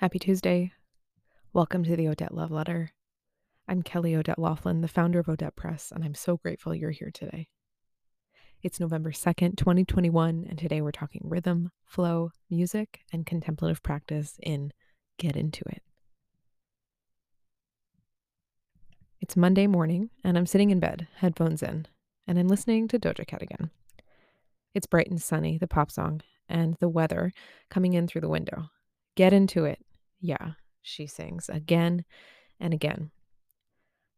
Happy Tuesday. Welcome to the Odette Love Letter. I'm Kelly Odette Laughlin, the founder of Odette Press, and I'm so grateful you're here today. It's November 2nd, 2021, and today we're talking rhythm, flow, music, and contemplative practice in Get Into It. It's Monday morning, and I'm sitting in bed, headphones in, and I'm listening to Doja Cat again. It's bright and sunny, the pop song, and the weather coming in through the window. Get into it. Yeah, she sings again and again.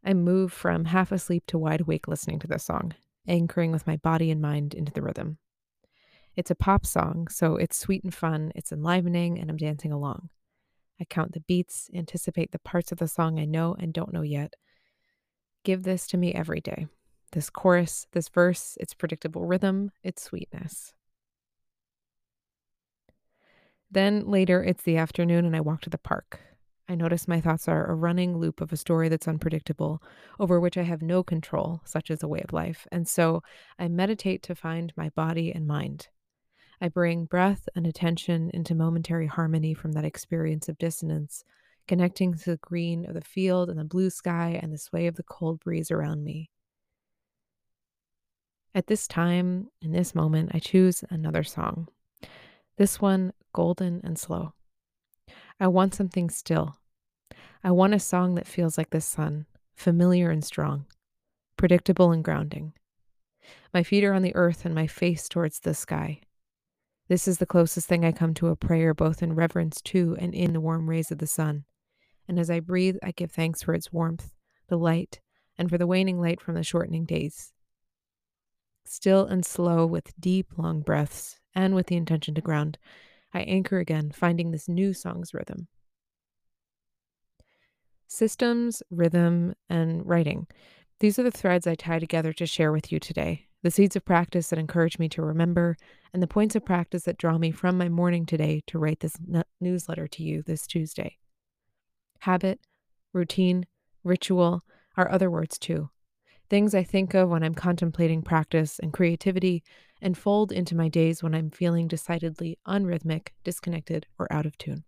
I move from half asleep to wide awake listening to this song, anchoring with my body and mind into the rhythm. It's a pop song, so it's sweet and fun, it's enlivening, and I'm dancing along. I count the beats, anticipate the parts of the song I know and don't know yet. Give this to me every day. This chorus, this verse, its predictable rhythm, its sweetness. Then later, it's the afternoon, and I walk to the park. I notice my thoughts are a running loop of a story that's unpredictable, over which I have no control, such as a way of life. And so I meditate to find my body and mind. I bring breath and attention into momentary harmony from that experience of dissonance, connecting to the green of the field and the blue sky and the sway of the cold breeze around me. At this time, in this moment, I choose another song. This one, golden and slow. I want something still. I want a song that feels like the sun, familiar and strong, predictable and grounding. My feet are on the earth and my face towards the sky. This is the closest thing I come to a prayer, both in reverence to and in the warm rays of the sun. And as I breathe, I give thanks for its warmth, the light, and for the waning light from the shortening days. Still and slow, with deep, long breaths, and with the intention to ground, I anchor again, finding this new song's rhythm. Systems, rhythm, and writing. These are the threads I tie together to share with you today. The seeds of practice that encourage me to remember, and the points of practice that draw me from my morning today to write this newsletter to you this Tuesday. Habit, routine, ritual are other words too. Things I think of when I'm contemplating practice and creativity and fold into my days when I'm feeling decidedly unrhythmic, disconnected, or out of tune.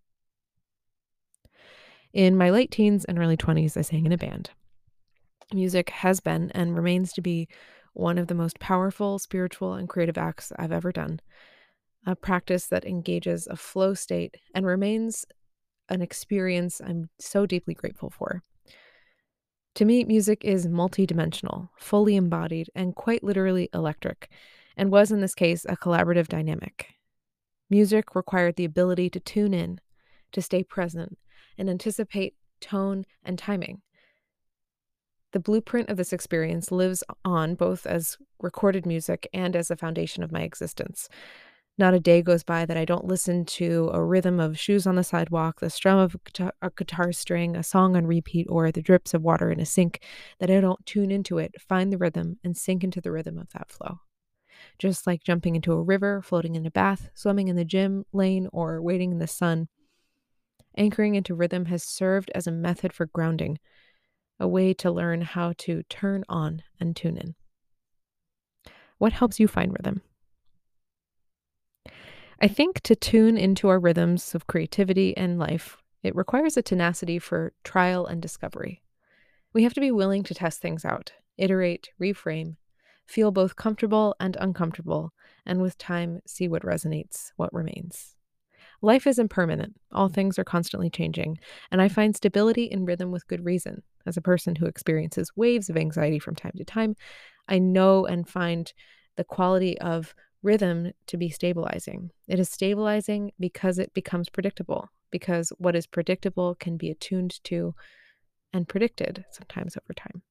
In my late teens and early 20s, I sang in a band. Music has been and remains to be one of the most powerful spiritual and creative acts I've ever done. A practice that engages a flow state and remains an experience I'm so deeply grateful for. To me, music is multidimensional, fully embodied, and quite literally electric and was in this case a collaborative dynamic. Music required the ability to tune in, to stay present, and anticipate tone and timing. The blueprint of this experience lives on both as recorded music and as a foundation of my existence. Not a day goes by that I don't listen to a rhythm of shoes on the sidewalk, the strum of a guitar string, a song on repeat, or the drips of water in a sink, that I don't tune into it, find the rhythm, and sink into the rhythm of that flow just like jumping into a river, floating in a bath, swimming in the gym lane, or waiting in the sun. Anchoring into rhythm has served as a method for grounding, a way to learn how to turn on and tune in. What helps you find rhythm? I think to tune into our rhythms of creativity and life, it requires a tenacity for trial and discovery. We have to be willing to test things out, iterate, reframe, feel both comfortable and uncomfortable, and with time, see what resonates, what remains. Life is impermanent. All things are constantly changing, and I find stability in rhythm with good reason. As a person who experiences waves of anxiety from time to time, I know and find the quality of rhythm to be stabilizing. It is stabilizing because it becomes predictable, because what is predictable can be attuned to and predicted sometimes over time.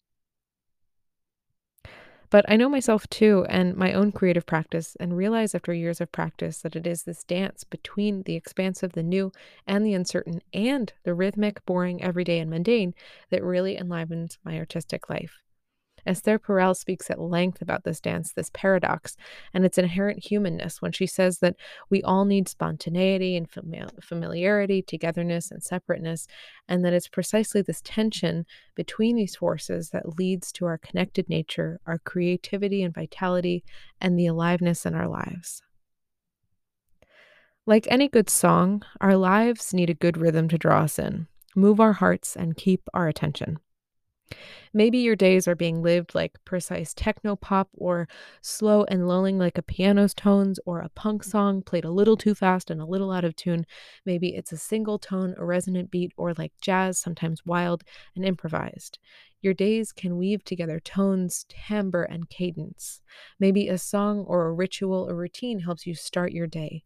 But I know myself too and my own creative practice and realize after years of practice that it is this dance between the expansive, the new, and the uncertain, and the rhythmic, boring, everyday, and mundane that really enlivens my artistic life. Esther Perel speaks at length about this dance, this paradox, and its inherent humanness when she says that we all need spontaneity and familiarity, togetherness and separateness, and that it's precisely this tension between these forces that leads to our connected nature, our creativity and vitality, and the aliveness in our lives. Like any good song, our lives need a good rhythm to draw us in, move our hearts, and keep our attention. Maybe your days are being lived like precise techno pop or slow and lulling like a piano's tones or a punk mm-hmm. song played a little too fast and a little out of tune. Maybe it's a single tone, a resonant beat, or like jazz, sometimes wild and improvised. Your days can weave together tones, timbre, and cadence. Maybe a song or a ritual or routine helps you start your day.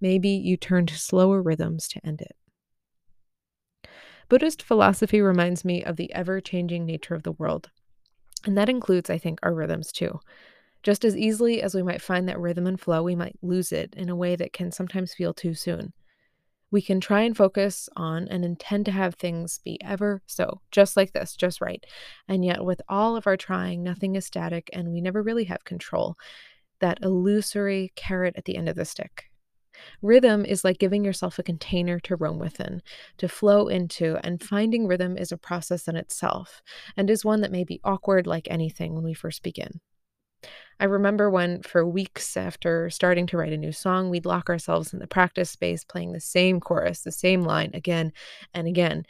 Maybe you turn to slower rhythms to end it. Buddhist philosophy reminds me of the ever changing nature of the world. And that includes, I think, our rhythms too. Just as easily as we might find that rhythm and flow, we might lose it in a way that can sometimes feel too soon. We can try and focus on and intend to have things be ever so, just like this, just right. And yet, with all of our trying, nothing is static and we never really have control. That illusory carrot at the end of the stick. Rhythm is like giving yourself a container to roam within, to flow into, and finding rhythm is a process in itself, and is one that may be awkward like anything when we first begin. I remember when, for weeks after starting to write a new song, we'd lock ourselves in the practice space playing the same chorus, the same line again and again.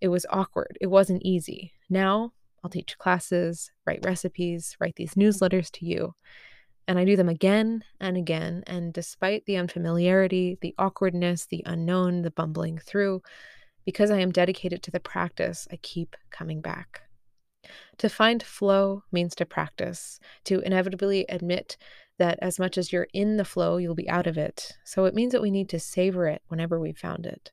It was awkward. It wasn't easy. Now I'll teach classes, write recipes, write these newsletters to you. And I do them again and again. And despite the unfamiliarity, the awkwardness, the unknown, the bumbling through, because I am dedicated to the practice, I keep coming back. To find flow means to practice, to inevitably admit that as much as you're in the flow, you'll be out of it. So it means that we need to savor it whenever we've found it.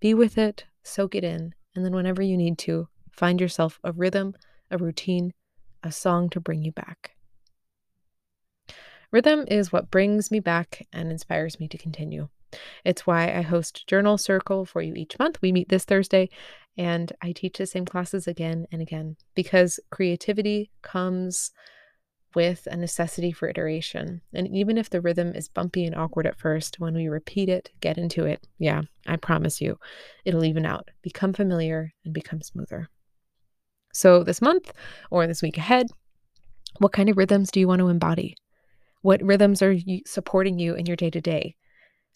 Be with it, soak it in, and then whenever you need to, find yourself a rhythm, a routine, a song to bring you back. Rhythm is what brings me back and inspires me to continue. It's why I host Journal Circle for you each month. We meet this Thursday, and I teach the same classes again and again because creativity comes with a necessity for iteration. And even if the rhythm is bumpy and awkward at first, when we repeat it, get into it, yeah, I promise you, it'll even out, become familiar, and become smoother. So, this month or this week ahead, what kind of rhythms do you want to embody? What rhythms are you supporting you in your day to day?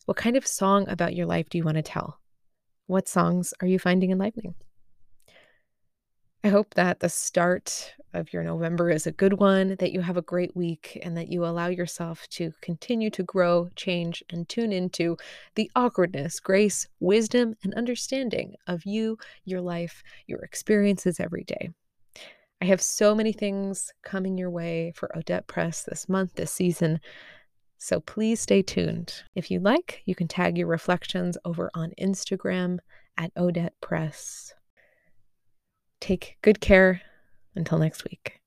What kind of song about your life do you want to tell? What songs are you finding enlivening? I hope that the start of your November is a good one, that you have a great week, and that you allow yourself to continue to grow, change, and tune into the awkwardness, grace, wisdom, and understanding of you, your life, your experiences every day. I have so many things coming your way for Odette Press this month, this season. So please stay tuned. If you'd like, you can tag your reflections over on Instagram at Odette Press. Take good care. Until next week.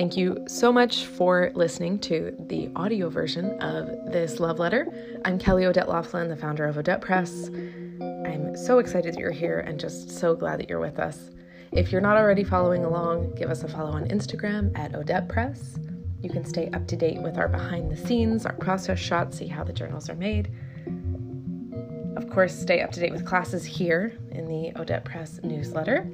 Thank you so much for listening to the audio version of this love letter. I'm Kelly Odette Laughlin, the founder of Odette Press. I'm so excited that you're here and just so glad that you're with us. If you're not already following along, give us a follow on Instagram at Odette Press. You can stay up to date with our behind the scenes, our process shots, see how the journals are made. Of course, stay up to date with classes here in the Odette Press newsletter.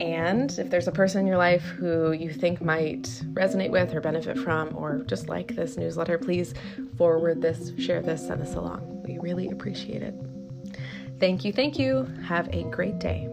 And if there's a person in your life who you think might resonate with or benefit from, or just like this newsletter, please forward this, share this, send this along. We really appreciate it. Thank you. Thank you. Have a great day.